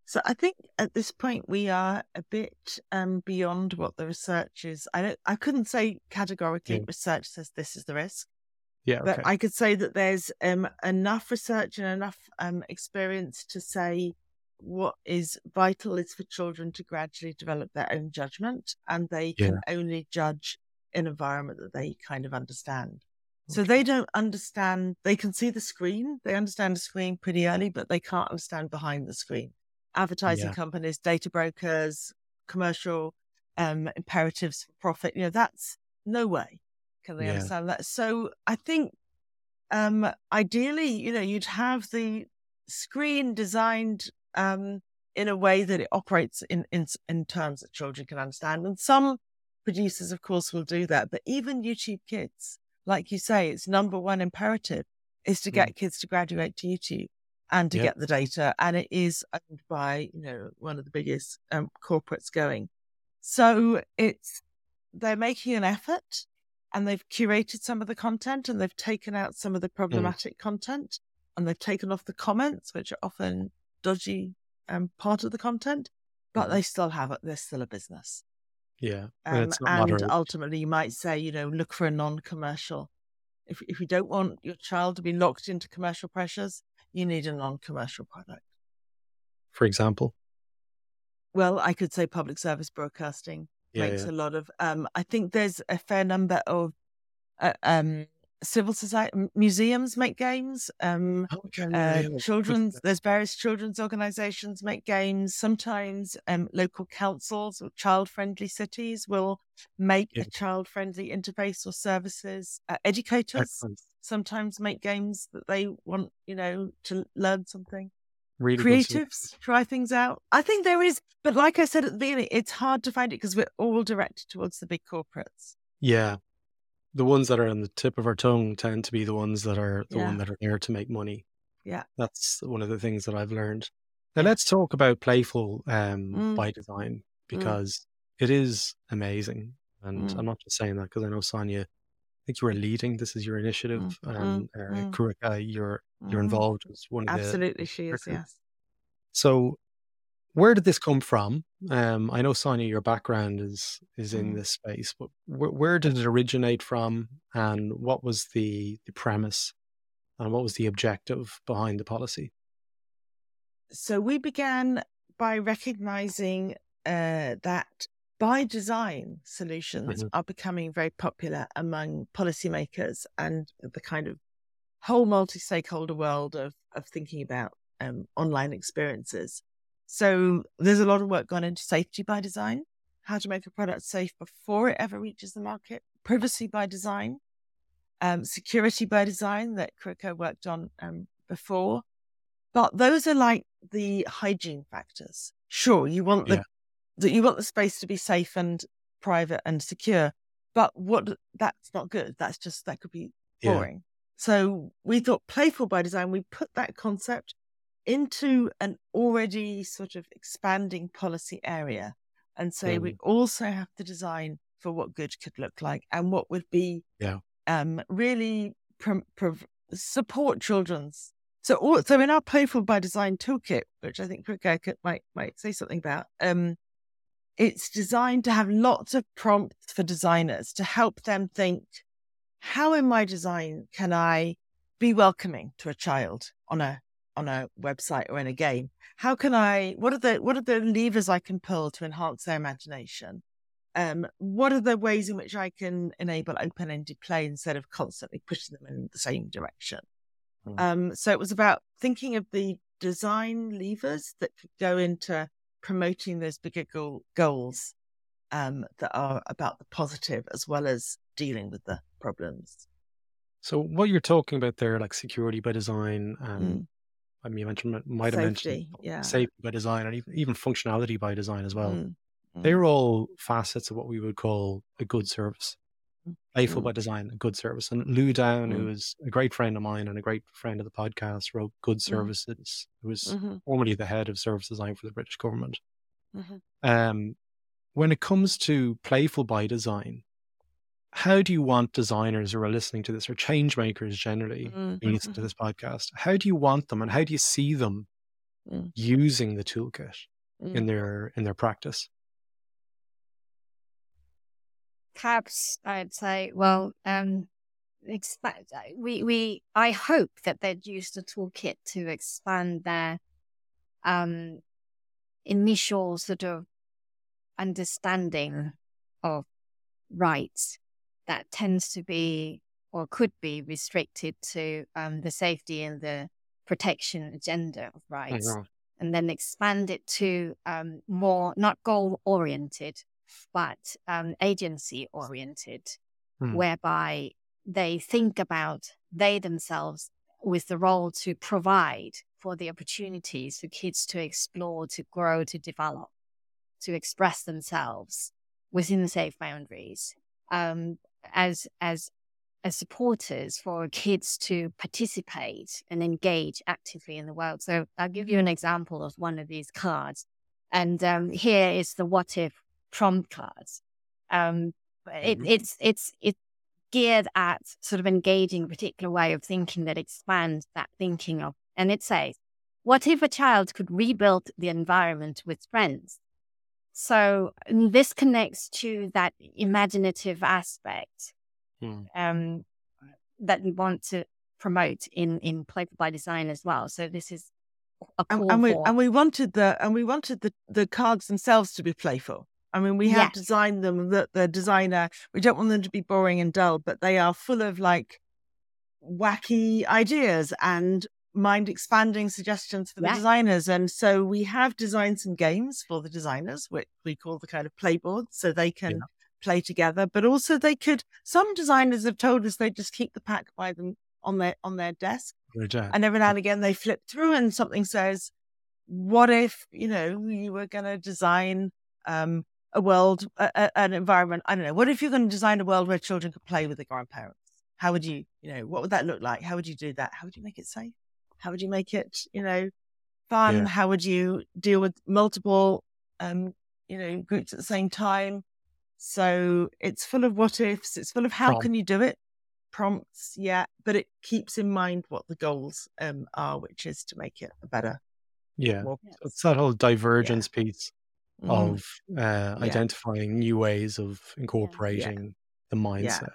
So I think at this point we are a bit um, beyond what the research is. I don't, I couldn't say categorically yeah. research says this is the risk. Yeah, okay. but I could say that there's um, enough research and enough um, experience to say what is vital is for children to gradually develop their own judgment, and they yeah. can only judge an environment that they kind of understand. Okay. So they don't understand. They can see the screen. They understand the screen pretty early, but they can't understand behind the screen. Advertising yeah. companies, data brokers, commercial um, imperatives for profit. You know, that's no way can they yeah. understand that? So I think um, ideally, you know, you'd have the screen designed um, in a way that it operates in, in in terms that children can understand. And some producers, of course, will do that. But even YouTube Kids, like you say, its number one imperative is to get mm. kids to graduate to YouTube and to yep. get the data. And it is owned by, you know, one of the biggest um, corporates going. So it's, they're making an effort and they've curated some of the content and they've taken out some of the mm. problematic mm. content and they've taken off the comments, which are often dodgy um, part of the content, but mm. they still have it. They're still a business. Yeah. Um, and ultimately, you might say, you know, look for a non commercial. If, if you don't want your child to be locked into commercial pressures, you need a non commercial product. For example? Well, I could say public service broadcasting yeah, makes yeah. a lot of. Um, I think there's a fair number of uh, um, civil society museums make games. Um, oh, okay. uh, children's there's various children's organisations make games. Sometimes um, local councils or child friendly cities will make yeah. a child friendly interface or services. Uh, educators Excellent. sometimes make games that they want you know to learn something really creatives try things out. I think there is, but like I said at the beginning, it's hard to find it because we're all directed towards the big corporates. Yeah. The ones that are on the tip of our tongue tend to be the ones that are the yeah. one that are there to make money. Yeah. That's one of the things that I've learned. Now let's talk about playful um, mm. by design mm. because mm. it is amazing. And mm. I'm not just saying that because I know Sonia, think you are leading. This is your initiative, mm. and uh, mm. Kruakae, you're you're mm-hmm. involved as one of Absolutely, the. Absolutely, she is. Yes. So, where did this come from? Um, I know Sonia, your background is is in mm. this space, but wh- where did it originate from, and what was the the premise, and what was the objective behind the policy? So we began by recognizing uh, that by design solutions mm-hmm. are becoming very popular among policymakers and the kind of whole multi-stakeholder world of of thinking about um, online experiences. So there's a lot of work gone into safety by design, how to make a product safe before it ever reaches the market, privacy by design, um, security by design that Kruakae worked on um, before. But those are like the hygiene factors. Sure, you want the, yeah. The you want the space to be safe and private and secure, but what that's not good. That's just that could be boring. So we thought playful by design, we put that concept into an already sort of expanding policy area and say mm. we also have to design for what good could look like and what would be yeah. um, really support children's. So, all, so in our playful by design toolkit, which I think Kruakae might might say something about, um, it's designed to have lots of prompts for designers to help them think how in my design can I be welcoming to a child on a on a website or in a game? How can I what are the what are the levers I can pull to enhance their imagination? Um, what are the ways in which I can enable open-ended play instead of constantly pushing them in the same direction? Mm. Um, so it was about thinking of the design levers that could go into promoting those bigger goal, goals um, that are about the positive as well as dealing with the problems. So what you're talking about there, like security by design, and mm. I mean, you mentioned might have mentioned yeah. safety by design, and even, even functionality by design as well. Mm. Mm. They're all facets of what we would call a good service. Playful mm. by Design, a good service. And Lou Downe, mm. who is a great friend of mine and a great friend of the podcast, wrote Good mm. Services, who was mm-hmm. formerly the head of service design for the British government. Mm-hmm. Um, when it comes to Playful by Design, how do you want designers who are listening to this or change makers generally mm-hmm. listening to this podcast how do you want them and how do you see them mm. using the toolkit in their in their practice perhaps i'd say well um expect uh, we we i hope that they'd use the toolkit to expand their um initial sort of understanding of rights that tends to be or could be restricted to um, the safety and the protection agenda of rights, mm-hmm. and then expand it to um, more not goal oriented, but um, agency oriented, mm. whereby they think about they themselves with the role to provide for the opportunities for kids to explore, to grow, to develop, to express themselves within the safe boundaries. Um, as as as supporters for kids to participate and engage actively in the world. So I'll give you an example of one of these cards. And um, here is the what if prompt cards. Um, it, mm-hmm. it's it's it's geared at sort of engaging a particular way of thinking that expands that thinking of. And it says, "What if a child could rebuild the environment with friends? So this connects to that imaginative aspect hmm. um, that we want to promote in in Playful by Design as well. So this is a and, and we and we wanted the and we wanted the the cards themselves to be playful. I mean, we have yes. designed them that the designer. We don't want them to be boring and dull, but they are full of like wacky ideas and mind expanding suggestions for the yeah. designers. And so we have designed some games for the designers, which we call the kind of playboard, so they can yeah. play together. But also they could some designers have told us they just keep the pack by them on their on their desk. And every now and again they flip through and something says, What if, you know, you were gonna design um a world, a, a, an environment. I don't know. What if you're going to design a world where children could play with their grandparents? How would you, you know, what would that look like? How would you do that? How would you make it safe? How would you make it, you know, fun? Yeah. How would you deal with multiple, um, you know, groups at the same time? So it's full of what ifs. It's full of how Prompt. can you do it? Prompts, yeah, but it keeps in mind what the goals um, are, which is to make it a better. Yeah, it's that whole divergence yeah. piece mm. of uh, yeah. identifying new ways of incorporating the mindset.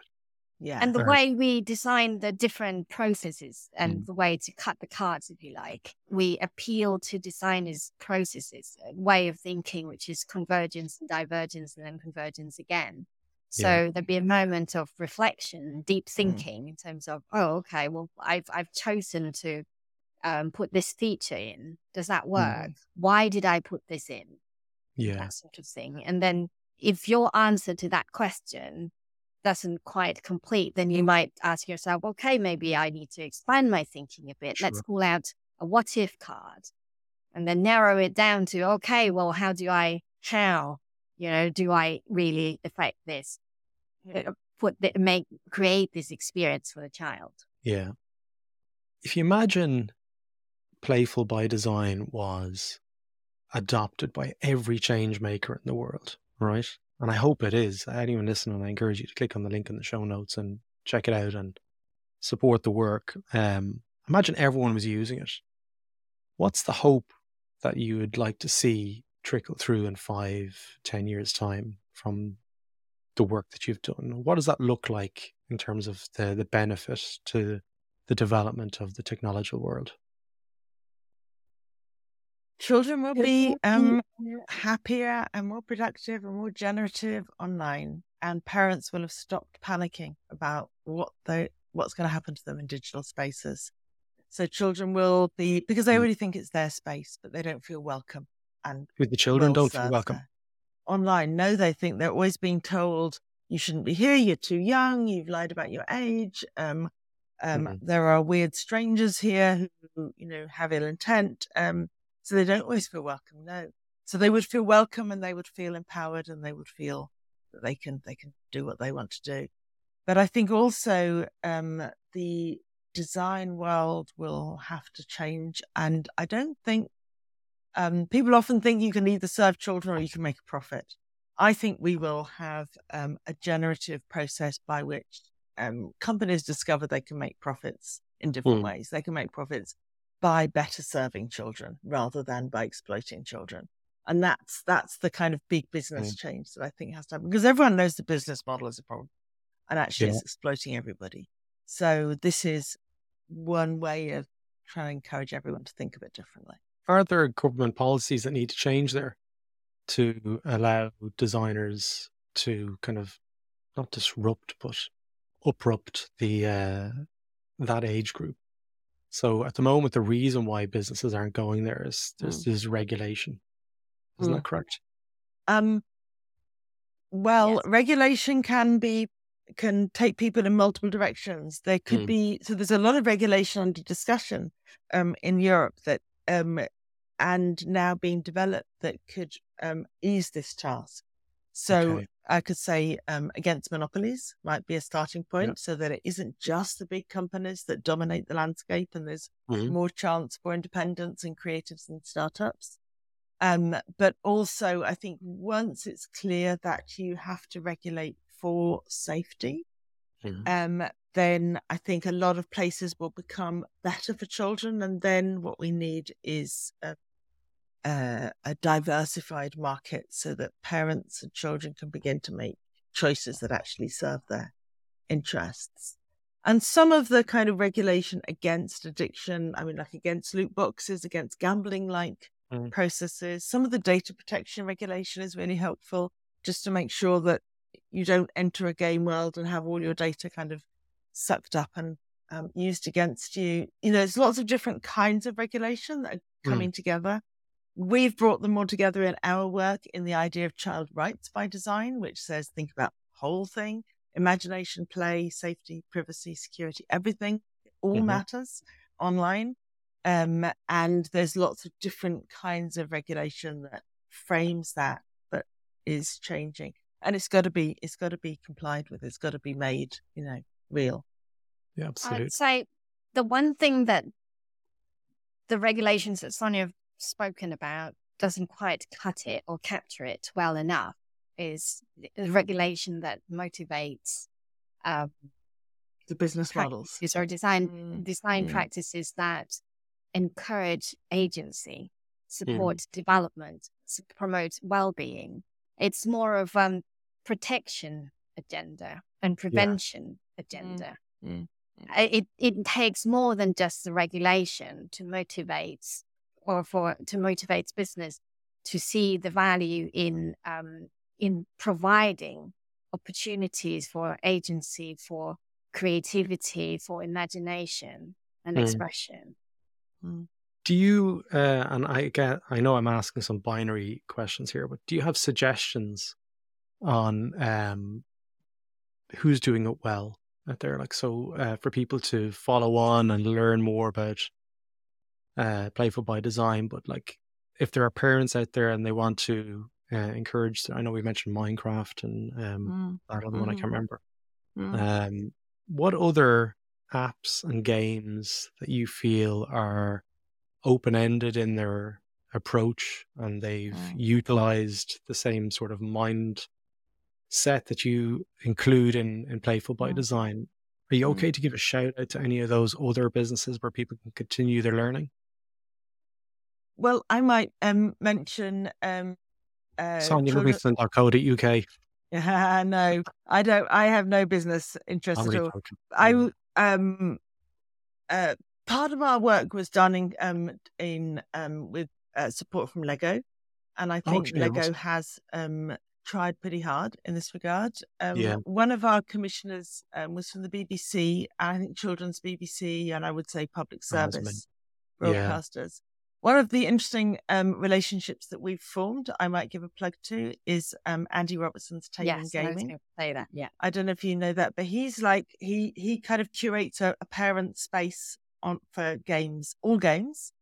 Yeah. And the way we design the different processes and mm. the way to cut the cards, if you like, we appeal to designers' processes, way of thinking, which is convergence and divergence and then convergence again. So yeah. there'd be a moment of reflection, deep mm. thinking mm. in terms of, oh, okay, well, I've I've chosen to um, put this feature in. Does that work? Mm. Why did I put this in? Yeah, that sort of thing. And then if your answer to that question doesn't quite complete, then you might ask yourself, okay, maybe I need to expand my thinking a bit. Sure. Let's call out a what if card and then narrow it down to, okay, well, how do I, how, you know, do I really affect this? Uh, put the, make, create this experience for the child. Yeah. If you imagine Playful by Design was adopted by every change maker in the world, right? And I hope it is. Anyone listening, I encourage you to click on the link in the show notes and check it out and support the work. Um, imagine everyone was using it. What's the hope that you would like to see trickle through in five, ten years' time from the work that you've done? What does that look like in terms of the, the benefit to the development of the technological world? Children will be um, happier and more productive and more generative online, and parents will have stopped panicking about what they what's going to happen to them in digital spaces. So children will be because they mm. already think it's their space, but they don't feel welcome. And with the children, don't feel welcome online. No, they think they're always being told you shouldn't be here. You're too young. You've lied about your age. Um, um, mm-hmm. There are weird strangers here who you know have ill intent. Um, so they don't always feel welcome. No. So they would feel welcome and they would feel empowered and they would feel that they can they can do what they want to do. but I think also um, the design world will have to change. And I don't think um, people often think you can either serve children or you can make a profit. I think we will have um, a generative process by which um, companies discover they can make profits in different mm. ways. They can make profits by better serving children rather than by exploiting children. And that's that's the kind of big business mm. change that I think has to happen because everyone knows the business model is a problem and actually yeah. it's exploiting everybody. So this is one way of trying to encourage everyone to think a it differently. Are there government policies that need to change there to allow designers to kind of not disrupt but uproot the uh, that age group? So at the moment, the reason why businesses aren't going there is there's, mm. there's regulation. Isn't mm. that correct? Um, well, yes. regulation can be can take people in multiple directions. There could mm. be so there's a lot of regulation under discussion um, in Europe that um, and now being developed that could um, ease this task. So okay. I could say um, against monopolies might be a starting point, yep. so that it isn't just the big companies that dominate the landscape, and there's mm-hmm. more chance for independence and creatives and startups. Um, but also, I think once it's clear that you have to regulate for safety, mm-hmm. um, then I think a lot of places will become better for children. And then what we need is a, a, a diversified market so that parents and children can begin to make choices that actually serve their interests. And some of the kind of regulation against addiction, I mean, like against loot boxes, against gambling like mm. processes. Some of the data protection regulation is really helpful just to make sure that you don't enter a game world and have all your data kind of sucked up and um, used against you. You know, there's lots of different kinds of regulation that are mm. coming mm. together. We've brought them all together in our work in the idea of child rights by design, which says think about the whole thing imagination, play, safety, privacy, security, everything. All mm-hmm. matters online. Um, and there's lots of different kinds of regulation that frames that, but is changing. And it's got to be, it's got to be complied with. It's got to be made, you know, real. Yeah, absolutely. I'd say the one thing that the regulations that Sonia have spoken about doesn't quite cut it or capture it well enough is the regulation that motivates um, the business models or design mm. design mm. practices that encourage agency, support mm. development, promote well-being. It's more of um protection agenda and prevention yeah. agenda. Mm. Mm. It it takes more than just the regulation to motivate or for to motivate business to see the value in um, in providing opportunities for agency, for creativity, for imagination and mm. expression. Mm. Do you, uh, and I get, I know I'm asking some binary questions here, but do you have suggestions on um, who's doing it well out there? Like, so uh, for people to follow on and learn more about uh, Playful by Design, but like if there are parents out there and they want to uh, encourage, I know we mentioned Minecraft and um, mm. that other mm. one I can't mm-hmm. remember. Mm. Um, what other apps and games that you feel are open ended in their approach and they've mm. utilized the same sort of mind set that you include in, in Playful by mm. Design. Are you okay mm. to give a shout out to any of those other businesses where people can continue their learning? Well, I might um, mention um, uh, Sonia Livingstone.co.uk. Yeah, no, I don't. I have no business interest at all. I mm um, uh, part of our work was done in, um, in um, with uh, support from Lego, and I think oh, Lego has um, tried pretty hard in this regard. Um, yeah. One of our commissioners um, was from the BBC, I think Children's BBC, and I would say public service broadcasters. One of the interesting um, relationships that we've formed, I might give a plug to, is um, Andy Robertson's Take yes, Gaming. I say that, yeah. I don't know if you know that, but he's like he he kind of curates a, a parent space on for games, all games,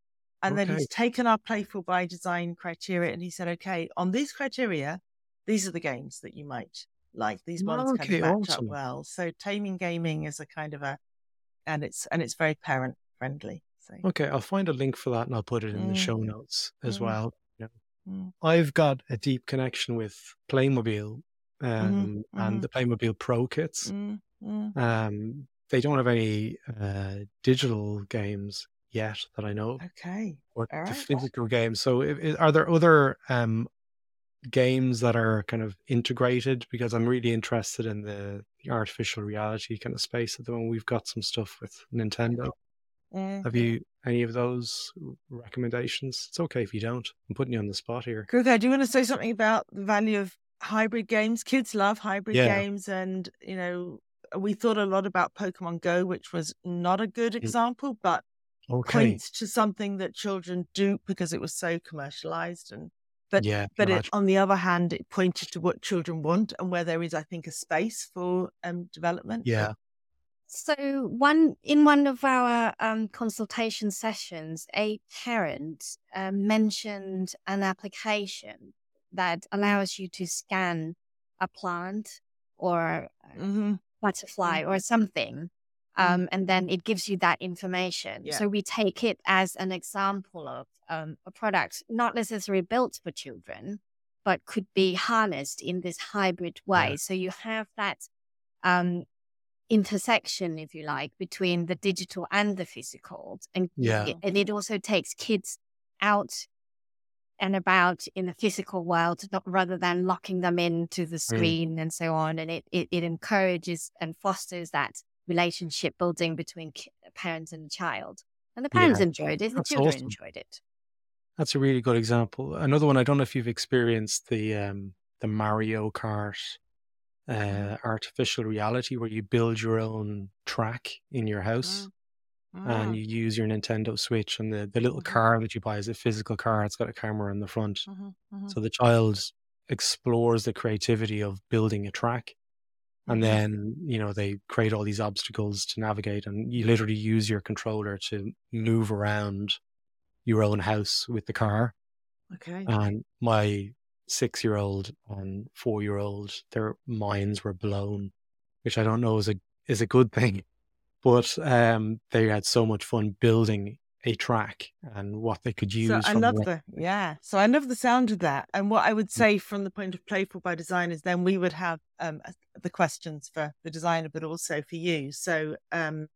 and okay. then he's taken our playful by design criteria and he said, okay, on these criteria, these are the games that you might like these ones okay, kind of match awesome. up well. So taming gaming is a kind of a, and it's and it's very parent friendly. Okay, I'll find a link for that and I'll put it in mm. the show notes as mm. well. Yeah. Mm. I've got a deep connection with Playmobil mm-hmm, um, mm-hmm. and the Playmobil Pro kits. Mm, mm. Um, they don't have any uh, digital games yet that I know. Okay. Or All the right. physical games. So, if, if, are there other um, games that are kind of integrated? Because I'm really interested in the, the artificial reality kind of space at the moment. We've got some stuff with Nintendo. Mm-hmm. Have you any of those recommendations? It's okay if you don't. I'm putting you on the spot here. Kruakae, do you want to say something about the value of hybrid games? Kids love hybrid yeah. games, and you know we thought a lot about Pokemon Go, which was not a good mm. example, but okay. points to something that children do because it was so commercialized and but yeah, but it, on the other hand, it pointed to what children want and where there is, I think, a space for um, development. Yeah. So one in one of our um, consultation sessions, a parent uh, mentioned an application that allows you to scan a plant or mm-hmm. butterfly mm-hmm. or something Mm-hmm. um, and then it gives you that information. Yeah. So we take it as an example of um, a product not necessarily built for children, but could be harnessed in this hybrid way. Yeah. So you have that um, intersection, if you like, between the digital and the physical, and yeah. it, and it also takes kids out and about in the physical world not, rather than locking them into the mm. screen mm. and so on and it, it, it encourages and fosters that relationship building between parents and child. And the parents yeah, enjoyed it, the children awesome. enjoyed it. That's a really good example. Another one, I don't know if you've experienced the um, the Mario Kart uh, artificial reality where you build your own track in your house. Mm. And mm. you use your Nintendo Switch and the, the little mm-hmm. car that you buy is a physical car. It's got a camera in the front. Mm-hmm. Mm-hmm. So the child explores the creativity of building a track and mm-hmm. then you know they create all these obstacles to navigate and you literally use your controller to move around your own house with the car okay and my six year old and four year old their minds were blown which i don't know is a is a good thing but um they had so much fun building a track and what they could use. So I love the yeah. So I love the sound of that. And what I would mm. say from the point of playful by design is then we would have um, the questions for the designer, but also for you. So um,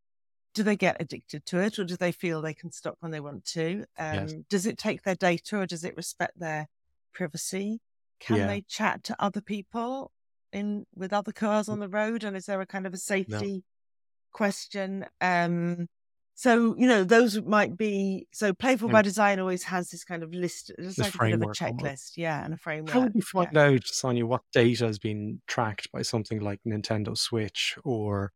do they get addicted to it, or do they feel they can stop when they want to? Um, yes. Does it take their data, or does it respect their privacy? Can yeah. they chat to other people in with other cars mm. on the road? And is there a kind of a safety no. question? Um, so, you know, those might be so playful by design always has this kind of list, it's like a bit of a checklist, yeah, and a framework. How would you find yeah. out, Sonia, what data has been tracked by something like Nintendo Switch or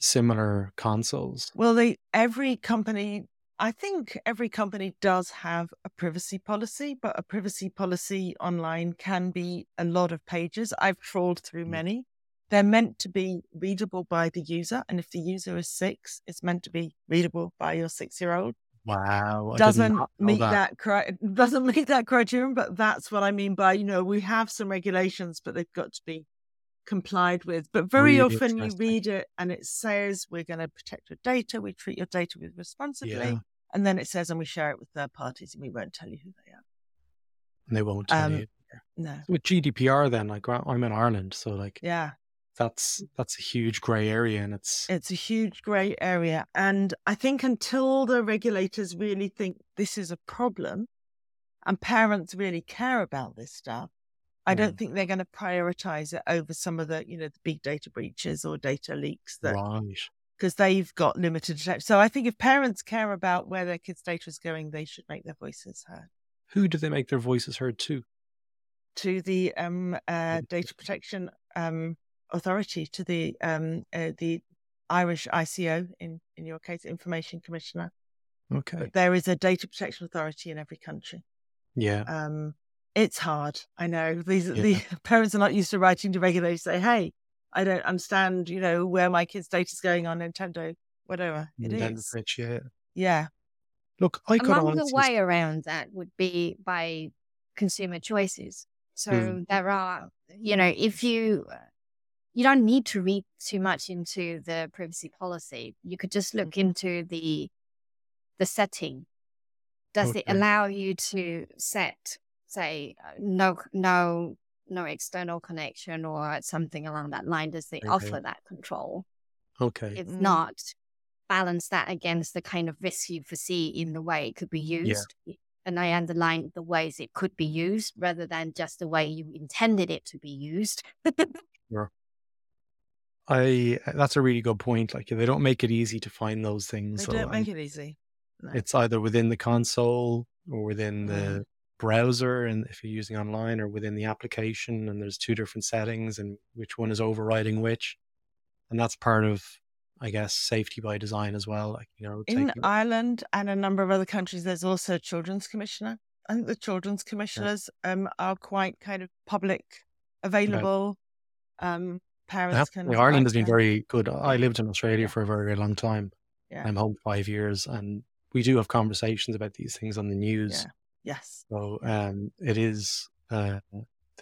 similar consoles? Well, they every company I think every company does have a privacy policy, but a privacy policy online can be a lot of pages. I've trawled through mm. many. They're meant to be readable by the user. And if the user is six, it's meant to be readable by your six year old. Wow. I doesn't meet that. that doesn't meet that criterion, but that's what I mean by, you know, we have some regulations, but they've got to be complied with. But very really often you read it and it says we're going to protect your data, we treat your data with responsibly. Yeah. And then it says and we share it with third parties and we won't tell you who they are. And they won't tell um, you. No. With GDPR then, like I'm in Ireland, so like Yeah that's that's a huge gray area and it's it's a huge gray area and i think until the regulators really think this is a problem and parents really care about this stuff i don't mm. think they're going to prioritize it over some of the you know the big data breaches or data leaks that right because they've got limited so i think if parents care about where their kids data is going they should make their voices heard who do they make their voices heard to to the um, uh, data protection um, authority to the um, uh, the Irish ICO in in your case, Information Commissioner. Okay. But there is a data protection authority in every country. Yeah. Um, it's hard. I know these yeah. the parents are not used to writing to regulators. Say, hey, I don't understand. You know where my kid's data is going on Nintendo, whatever it Nintendo is. Switch, yeah. Yeah. Look, I could Among the way around that would be by consumer choices. So mm. there are, you know, if you you don't need to read too much into the privacy policy. You could just look mm-hmm. into the the setting. Does okay. it allow you to set, say, uh, no no no external connection or something along that line? Does they okay. offer that control? Okay. If mm. not, balance that against the kind of risk you foresee in the way it could be used. Yeah. And I underline the ways it could be used rather than just the way you intended it to be used. sure. I that's a really good point. Like they don't make it easy to find those things. They so don't make it easy. No. It's either within the console or within the. Browser, and if you're using online, or within the application. And there's two different settings, and which one is overriding which. And that's part of I guess, safety by design as well. Like, you know, in Ireland and a number of other countries, there's also a children's commissioner. I think the children's commissioners yeah. um, are quite kind of public, available. Um, parents can. Ireland has been very good. I lived in Australia yeah. for a very, very long time. Yeah. I'm home five years, and we do have conversations about these things on the news. Yeah. Yes. So um, it is. Uh,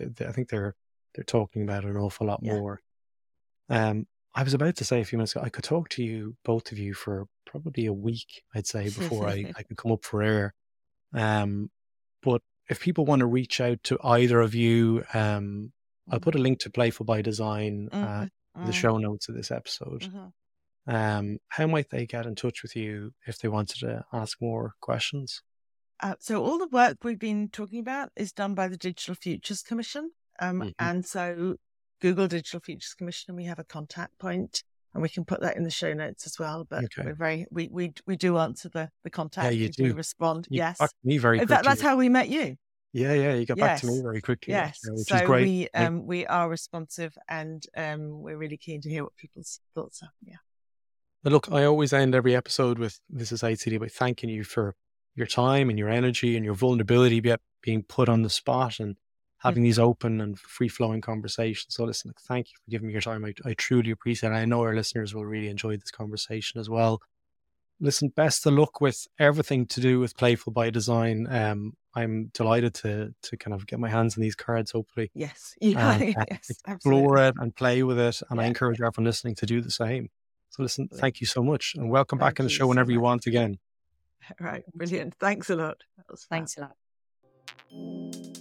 I think they're they're talking about it an awful lot more. Um, I was about to say a few minutes ago, I could talk to you, both of you, for probably a week, I'd say, before I, I could come up for air. Um, but if people want to reach out to either of you, um, I'll put a link to Playful by Design uh, mm-hmm. in the mm. show notes of this episode. Mm-hmm. Um, how might they get in touch with you if they wanted to ask more questions? Uh, so all the work we've been talking about is done by the Digital Futures Commission. Um, mm-hmm. And so Google Digital Futures Commission and we have a contact point and we can put that in the show notes as well. But okay. we're very we we we do answer the the contact. Yeah, you do. do. respond. You yes, me very. That's how we met you. Yeah, yeah, you got yes. back to me very quickly. Yes, which so is great. we um we are responsive and um we're really keen to hear what people's thoughts are. Yeah. But look, I always end every episode with this is HCD by thanking you for your time and your energy and your vulnerability being put on the spot and having these open and free flowing conversations. So, listen, thank you for giving me your time. I, I truly appreciate it. I know our listeners will really enjoy this conversation as well. Listen, best of luck with everything to do with Playful by Design. Um, I'm delighted to to kind of get my hands on these cards, hopefully. Yes, yeah, and, uh, yes, explore absolutely. it and play with it. And yeah. I encourage everyone listening to do the same. So, listen, thank you so much, and welcome thank back on the show whenever so you want again. Right, brilliant. Thanks a lot. Thanks a lot.